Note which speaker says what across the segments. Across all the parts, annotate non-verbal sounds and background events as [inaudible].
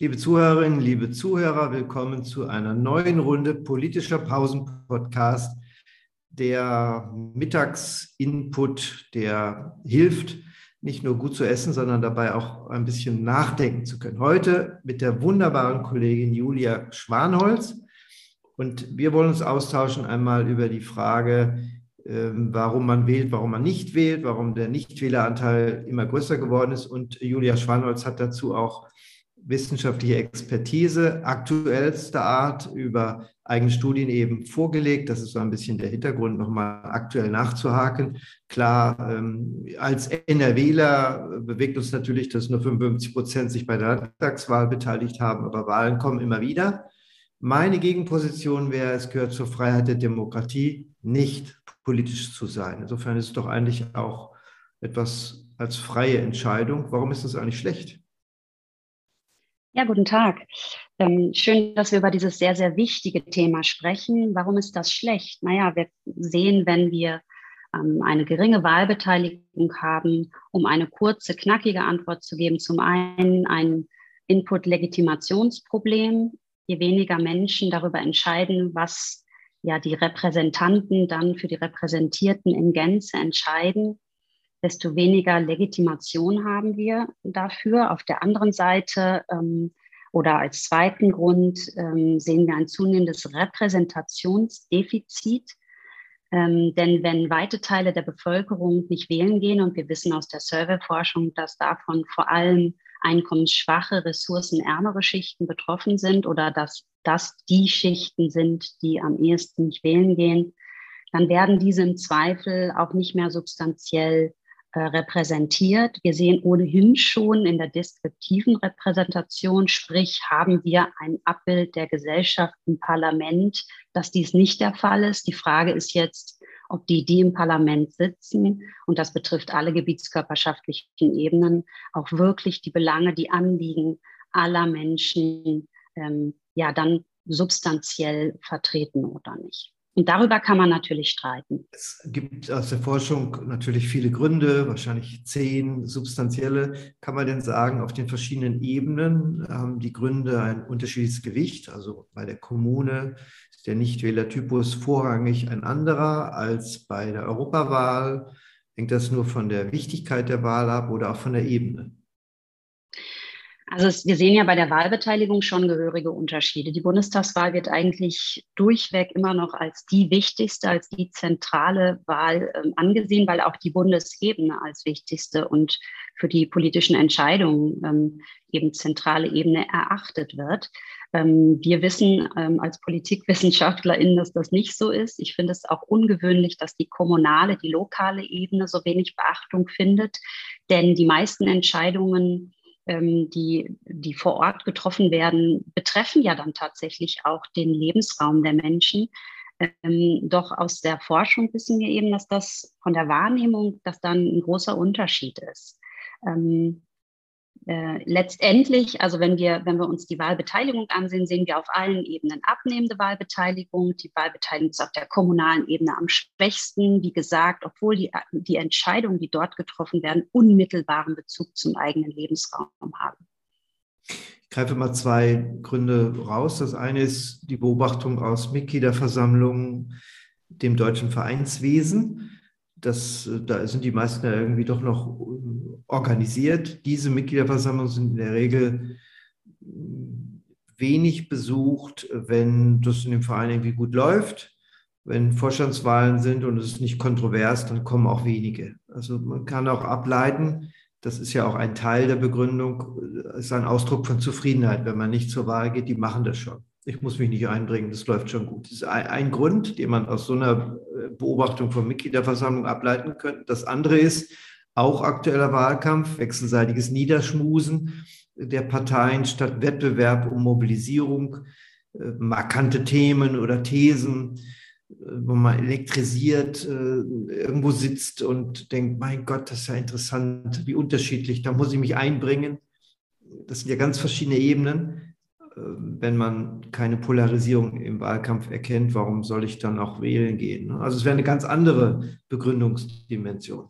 Speaker 1: Liebe Zuhörerinnen, liebe Zuhörer, willkommen zu einer neuen Runde politischer Pausen-Podcast, der Mittagsinput, der hilft, nicht nur gut zu essen, sondern dabei auch ein bisschen nachdenken zu können. Heute mit der wunderbaren Kollegin Julia Schwanholz. Und wir wollen uns austauschen einmal über die Frage, ähm, warum man wählt, warum man nicht wählt, warum der Nichtwähleranteil immer größer geworden ist. Und Julia Schwanholz hat dazu auch wissenschaftliche Expertise aktuellster Art über eigene Studien eben vorgelegt. Das ist so ein bisschen der Hintergrund, nochmal aktuell nachzuhaken. Klar, ähm, als NRWler bewegt uns natürlich, dass nur 55 Prozent sich bei der Landtagswahl beteiligt haben, aber Wahlen kommen immer wieder. Meine Gegenposition wäre, es gehört zur Freiheit der Demokratie, nicht politisch zu sein. Insofern ist es doch eigentlich auch etwas als freie Entscheidung. Warum ist das eigentlich schlecht?
Speaker 2: Ja, guten Tag. Ähm, schön, dass wir über dieses sehr, sehr wichtige Thema sprechen. Warum ist das schlecht? Naja, wir sehen, wenn wir ähm, eine geringe Wahlbeteiligung haben, um eine kurze, knackige Antwort zu geben, zum einen ein Input-Legitimationsproblem. Je weniger Menschen darüber entscheiden, was ja die Repräsentanten dann für die Repräsentierten in Gänze entscheiden, desto weniger Legitimation haben wir dafür. Auf der anderen Seite ähm, oder als zweiten Grund ähm, sehen wir ein zunehmendes Repräsentationsdefizit. Ähm, denn wenn weite Teile der Bevölkerung nicht wählen gehen, und wir wissen aus der Survey-Forschung, dass davon vor allem einkommensschwache, ressourcenärmere Schichten betroffen sind oder dass das die Schichten sind, die am ehesten nicht wählen gehen, dann werden diese im Zweifel auch nicht mehr substanziell äh, repräsentiert. Wir sehen ohnehin schon in der deskriptiven Repräsentation, sprich haben wir ein Abbild der Gesellschaft im Parlament, dass dies nicht der Fall ist. Die Frage ist jetzt, ob die, die im Parlament sitzen, und das betrifft alle gebietskörperschaftlichen Ebenen, auch wirklich die Belange, die Anliegen aller Menschen ähm, ja dann substanziell vertreten oder nicht. Und darüber kann man natürlich streiten.
Speaker 1: Es gibt aus der Forschung natürlich viele Gründe, wahrscheinlich zehn substanzielle. Kann man denn sagen, auf den verschiedenen Ebenen haben die Gründe ein unterschiedliches Gewicht? Also bei der Kommune ist der Nichtwählertypus vorrangig ein anderer als bei der Europawahl. Hängt das nur von der Wichtigkeit der Wahl ab oder auch von der Ebene?
Speaker 2: Also es, wir sehen ja bei der Wahlbeteiligung schon gehörige Unterschiede. Die Bundestagswahl wird eigentlich durchweg immer noch als die wichtigste, als die zentrale Wahl äh, angesehen, weil auch die Bundesebene als wichtigste und für die politischen Entscheidungen ähm, eben zentrale Ebene erachtet wird. Ähm, wir wissen ähm, als PolitikwissenschaftlerInnen, dass das nicht so ist. Ich finde es auch ungewöhnlich, dass die kommunale, die lokale Ebene so wenig Beachtung findet, denn die meisten Entscheidungen ähm, die, die vor Ort getroffen werden, betreffen ja dann tatsächlich auch den Lebensraum der Menschen. Ähm, doch aus der Forschung wissen wir eben, dass das von der Wahrnehmung, dass dann ein großer Unterschied ist. Ähm, äh, letztendlich, also wenn wir, wenn wir uns die Wahlbeteiligung ansehen, sehen wir auf allen Ebenen abnehmende Wahlbeteiligung. Die Wahlbeteiligung ist auf der kommunalen Ebene am schwächsten. Wie gesagt, obwohl die, die Entscheidungen, die dort getroffen werden, unmittelbaren Bezug zum eigenen Lebensraum haben.
Speaker 1: Ich greife mal zwei Gründe raus. Das eine ist die Beobachtung aus Mitgliederversammlungen, dem deutschen Vereinswesen das, äh, da sind die meisten ja irgendwie doch noch äh, organisiert. Diese Mitgliederversammlungen sind in der Regel äh, wenig besucht, wenn das in dem Verein irgendwie gut läuft. Wenn Vorstandswahlen sind und es ist nicht kontrovers, dann kommen auch wenige. Also man kann auch ableiten, das ist ja auch ein Teil der Begründung, ist ein Ausdruck von Zufriedenheit. Wenn man nicht zur Wahl geht, die machen das schon ich muss mich nicht einbringen, das läuft schon gut. Das ist ein, Grund, den man aus so einer äh, Beobachtung von Mitgliederversammlung ableiten könnte. Das andere ist auch aktueller Wahlkampf, wechselseitiges Niederschmusen der Parteien statt Wettbewerb um Mobilisierung, äh, markante Themen oder Thesen, äh, wo man elektrisiert irgendwo sitzt und denkt, mein Gott, das ist ja interessant, wie unterschiedlich, da muss ich mich einbringen. Das sind ja ganz verschiedene Ebenen wenn man keine Polarisierung im Wahlkampf erkennt, warum soll ich dann auch wählen gehen? Also es wäre eine ganz andere Begründungsdimension.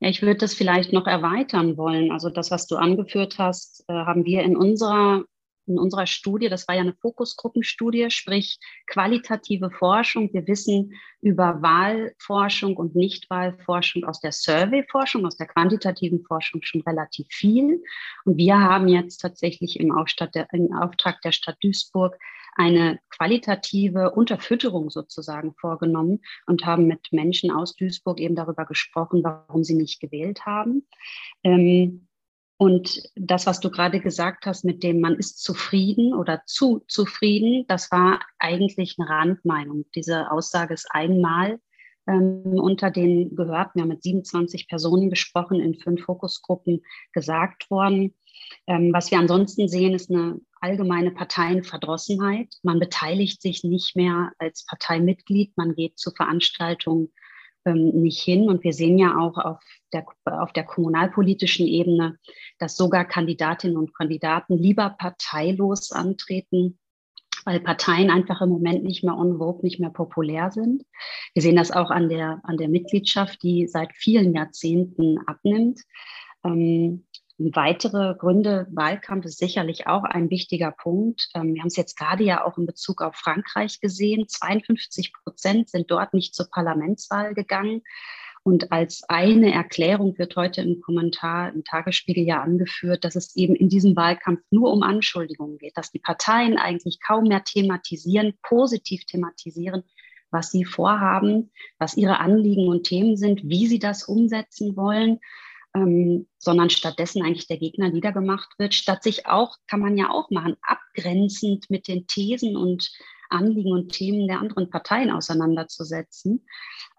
Speaker 2: Ja, ich würde das vielleicht noch erweitern wollen. Also das, was du angeführt hast, äh, haben wir in unserer in unserer Studie, das war ja eine Fokusgruppenstudie, sprich qualitative Forschung. Wir wissen über Wahlforschung und Nichtwahlforschung aus der Surveyforschung, aus der quantitativen Forschung schon relativ viel. Und wir haben jetzt tatsächlich im, der, im Auftrag der Stadt Duisburg eine qualitative Unterfütterung sozusagen vorgenommen und haben mit Menschen aus Duisburg eben darüber gesprochen, warum sie nicht gewählt haben. Ähm, und das, was du gerade gesagt hast, mit dem man ist zufrieden oder zu zufrieden, das war eigentlich eine Randmeinung. Diese Aussage ist einmal ähm, unter den Gehörten, wir haben mit 27 Personen gesprochen, in fünf Fokusgruppen gesagt worden. Ähm, was wir ansonsten sehen, ist eine allgemeine Parteienverdrossenheit. Man beteiligt sich nicht mehr als Parteimitglied, man geht zu Veranstaltungen ähm, nicht hin. Und wir sehen ja auch auf der, auf der kommunalpolitischen Ebene, dass sogar Kandidatinnen und Kandidaten lieber parteilos antreten, weil Parteien einfach im Moment nicht mehr on vogue, nicht mehr populär sind. Wir sehen das auch an der, an der Mitgliedschaft, die seit vielen Jahrzehnten abnimmt. Ähm, Weitere Gründe, Wahlkampf ist sicherlich auch ein wichtiger Punkt. Ähm, wir haben es jetzt gerade ja auch in Bezug auf Frankreich gesehen. 52 Prozent sind dort nicht zur Parlamentswahl gegangen. Und als eine Erklärung wird heute im Kommentar im Tagesspiegel ja angeführt, dass es eben in diesem Wahlkampf nur um Anschuldigungen geht, dass die Parteien eigentlich kaum mehr thematisieren, positiv thematisieren, was sie vorhaben, was ihre Anliegen und Themen sind, wie sie das umsetzen wollen ähm, sondern stattdessen eigentlich der Gegner niedergemacht wird, statt sich auch, kann man ja auch machen, abgrenzend mit den Thesen und Anliegen und Themen der anderen Parteien auseinanderzusetzen.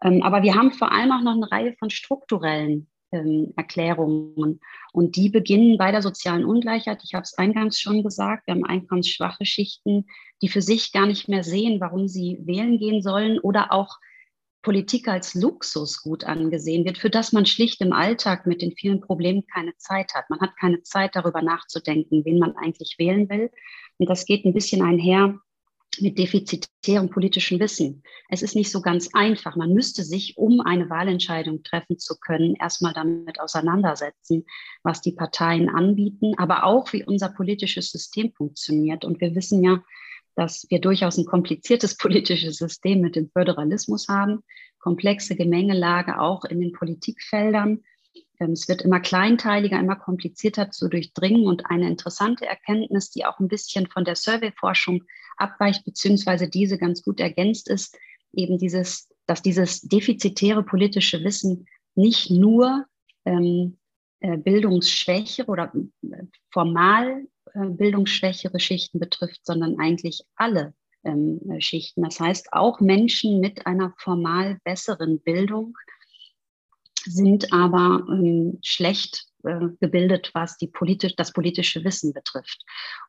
Speaker 2: Ähm, aber wir haben vor allem auch noch eine Reihe von strukturellen ähm, Erklärungen. Und die beginnen bei der sozialen Ungleichheit. Ich habe es eingangs schon gesagt, wir haben einkommensschwache Schichten, die für sich gar nicht mehr sehen, warum sie wählen gehen sollen oder auch Politik als Luxusgut angesehen wird, für das man schlicht im Alltag mit den vielen Problemen keine Zeit hat. Man hat keine Zeit darüber nachzudenken, wen man eigentlich wählen will. Und das geht ein bisschen einher mit defizitärem politischem Wissen. Es ist nicht so ganz einfach. Man müsste sich, um eine Wahlentscheidung treffen zu können, erstmal damit auseinandersetzen, was die Parteien anbieten, aber auch, wie unser politisches System funktioniert. Und wir wissen ja, dass wir durchaus ein kompliziertes [laughs] politisches System mit dem Föderalismus haben, komplexe Gemengelage auch in den Politikfeldern. Ähm, es wird immer kleinteiliger, immer komplizierter zu durchdringen und eine interessante Erkenntnis, die auch ein bisschen von der Surveyforschung abweicht, beziehungsweise diese ganz gut ergänzt ist, eben dieses, dass dieses defizitäre politische Wissen nicht nur ähm, äh, bildungsschwächere oder äh, formal äh, bildungsschwächere Schichten betrifft, sondern eigentlich alle ähm, Schichten. Das heißt, auch Menschen mit einer formal besseren Bildung sind aber ähm, schlecht äh, gebildet, was die politisch, das politische Wissen betrifft.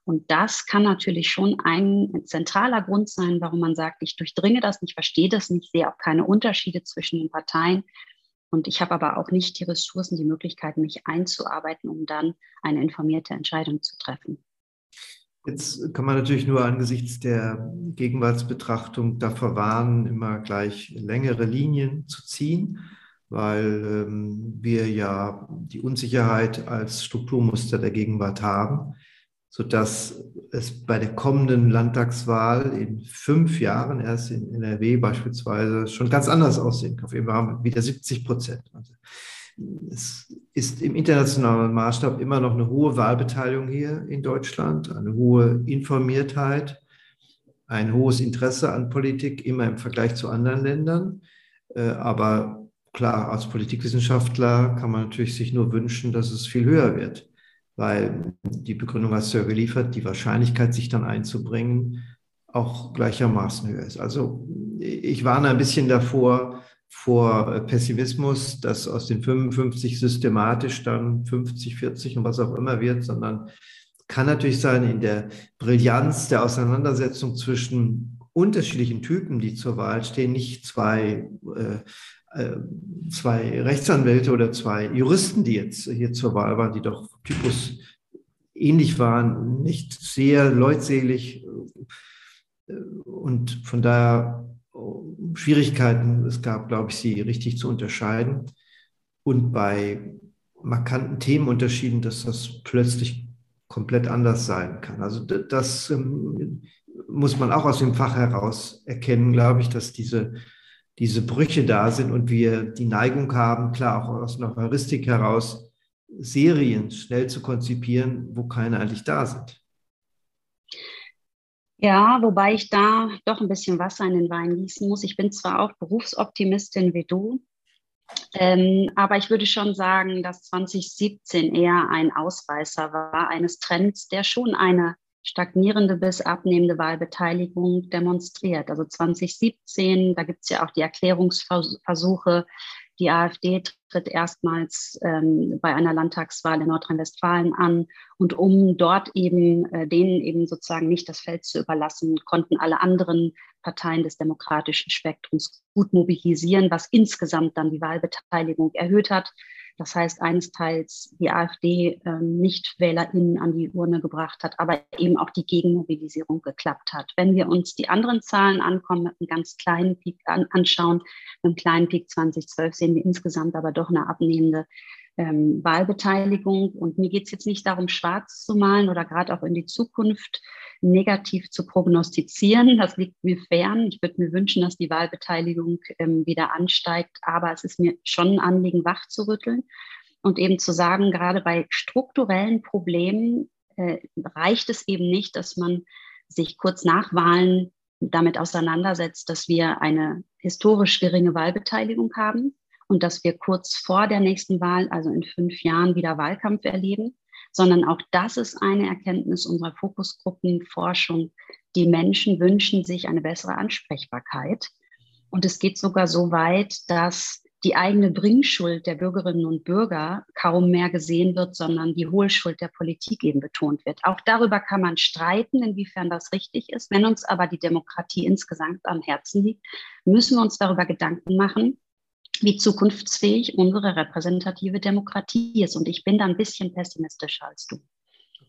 Speaker 2: Und das kann natürlich schon ein zentraler Grund sein, warum man sagt, ich durchdringe das nicht, verstehe das nicht, sehe auch keine Unterschiede zwischen den Parteien. Und ich habe aber auch nicht die Ressourcen, die Möglichkeiten, mich einzuarbeiten, um dann eine informierte Entscheidung zu treffen.
Speaker 1: Jetzt kann man natürlich nur angesichts der Gegenwartsbetrachtung davor warnen, immer gleich längere Linien zu ziehen, weil ähm, wir ja die Unsicherheit als Strukturmuster der Gegenwart haben sodass es bei der kommenden Landtagswahl in fünf Jahren erst in NRW beispielsweise schon ganz anders aussehen kann. Wir haben wieder 70 Prozent. Also es ist im internationalen Maßstab immer noch eine hohe Wahlbeteiligung hier in Deutschland, eine hohe Informiertheit, ein hohes Interesse an Politik, immer im Vergleich zu anderen Ländern. Äh, aber klar, als Politikwissenschaftler kann man natürlich sich nur wünschen, dass es viel höher wird weil die Begründung hast du ja geliefert, die Wahrscheinlichkeit, sich dann einzubringen, auch gleichermaßen höher ist. Also ich warne ein bisschen davor, vor Pessimismus, dass aus den 55 systematisch dann 50, 40 und was auch immer wird, sondern kann natürlich sein, in der Brillanz der Auseinandersetzung zwischen unterschiedlichen Typen, die zur Wahl stehen, nicht zwei äh, zwei Rechtsanwälte oder zwei Juristen, die jetzt hier zur Wahl waren, die doch Typus ähnlich waren, nicht sehr leutselig äh, und von daher äh, Schwierigkeiten es gab, glaube ich, sie richtig zu unterscheiden. und bei markanten Themenunterschieden, dass das plötzlich komplett anders sein kann. Also das ähm, muss man auch aus dem Fach heraus erkennen, glaube ich, dass diese, diese Brüche da sind und wir die Neigung haben, klar auch aus einer Heuristik heraus, Serien schnell zu konzipieren, wo keine eigentlich da sind.
Speaker 2: Ja, wobei ich da doch ein bisschen Wasser in den Wein gießen muss. Ich bin zwar auch Berufsoptimistin wie du, ähm, aber ich würde schon sagen, dass 2017 eher ein Ausreißer war eines Trends, der schon eine stagnierende bis abnehmende Wahlbeteiligung demonstriert. Also 2017, da gibt es ja auch die Erklärungsversuche, die AfD tritt erstmals ähm, bei einer Landtagswahl in Nordrhein-Westfalen an. Und um dort eben äh, denen eben sozusagen nicht das Feld zu überlassen, konnten alle anderen Parteien des demokratischen Spektrums gut mobilisieren, was insgesamt dann die Wahlbeteiligung erhöht hat. Das heißt, eines Teils die AfD äh, NichtwählerInnen an die Urne gebracht hat, aber eben auch die Gegenmobilisierung geklappt hat. Wenn wir uns die anderen Zahlen ankommen, mit einem ganz kleinen Peak an, anschauen, mit einem kleinen Peak 2012 sehen wir insgesamt aber doch eine abnehmende ähm, Wahlbeteiligung. Und mir geht es jetzt nicht darum, schwarz zu malen oder gerade auch in die Zukunft negativ zu prognostizieren. Das liegt mir fern. Ich würde mir wünschen, dass die Wahlbeteiligung ähm, wieder ansteigt. Aber es ist mir schon ein Anliegen, wach zu rütteln und eben zu sagen, gerade bei strukturellen Problemen äh, reicht es eben nicht, dass man sich kurz nach Wahlen damit auseinandersetzt, dass wir eine historisch geringe Wahlbeteiligung haben und dass wir kurz vor der nächsten Wahl, also in fünf Jahren, wieder Wahlkampf erleben, sondern auch das ist eine Erkenntnis unserer Fokusgruppenforschung. Die Menschen wünschen sich eine bessere Ansprechbarkeit. Und es geht sogar so weit, dass die eigene Bringschuld der Bürgerinnen und Bürger kaum mehr gesehen wird, sondern die Hohlschuld der Politik eben betont wird. Auch darüber kann man streiten, inwiefern das richtig ist. Wenn uns aber die Demokratie insgesamt am Herzen liegt, müssen wir uns darüber Gedanken machen, wie zukunftsfähig unsere repräsentative Demokratie ist. Und ich bin da ein bisschen pessimistischer als du.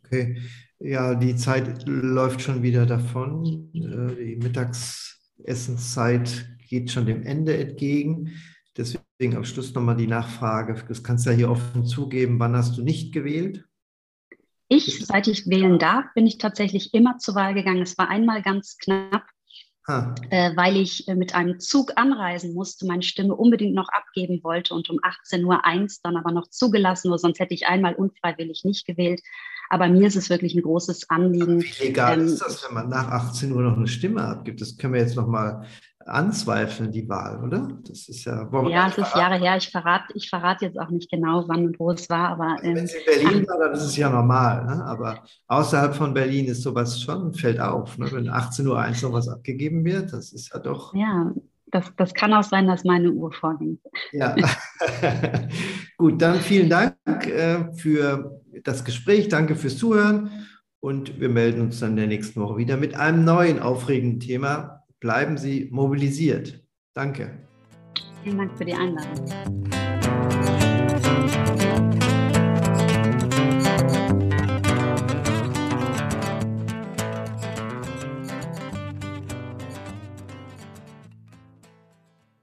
Speaker 1: Okay, ja, die Zeit läuft schon wieder davon. Äh, die Mittagsessenszeit geht schon dem Ende entgegen. Deswegen am Schluss nochmal die Nachfrage. Das kannst du ja hier offen zugeben. Wann hast du nicht gewählt?
Speaker 2: Ich, seit ich wählen darf, bin ich tatsächlich immer zur Wahl gegangen. Es war einmal ganz knapp äh, weil ich äh, mit einem Zug anreisen musste, meine Stimme unbedingt noch abgeben wollte und um 18.01 Uhr dann aber noch zugelassen wurde, sonst hätte ich einmal unfreiwillig nicht gewählt. Aber mir ist es wirklich ein großes Anliegen.
Speaker 1: Wie legal ähm, ist das, wenn man nach 18 Uhr noch eine Stimme abgibt? Das können wir jetzt noch mal anzweifeln, die Wahl, oder?
Speaker 2: Das ist ja. Ja, es ist Jahre her. Ich verrate ich verrat jetzt auch nicht genau, wann und wo es war. Aber,
Speaker 1: also wenn es in Berlin war, dann ist es ja normal. Ne? Aber außerhalb von Berlin ist sowas schon, fällt auf. Ne? Wenn 18.01 Uhr noch was abgegeben wird, das ist ja doch.
Speaker 2: Ja, das, das kann auch sein, dass meine Uhr vorging.
Speaker 1: Ja, [laughs] gut, dann vielen Dank äh, für das Gespräch. Danke fürs Zuhören. Und wir melden uns dann in der nächsten Woche wieder mit einem neuen aufregenden Thema bleiben Sie mobilisiert. Danke.
Speaker 2: Vielen Dank für die Einladung.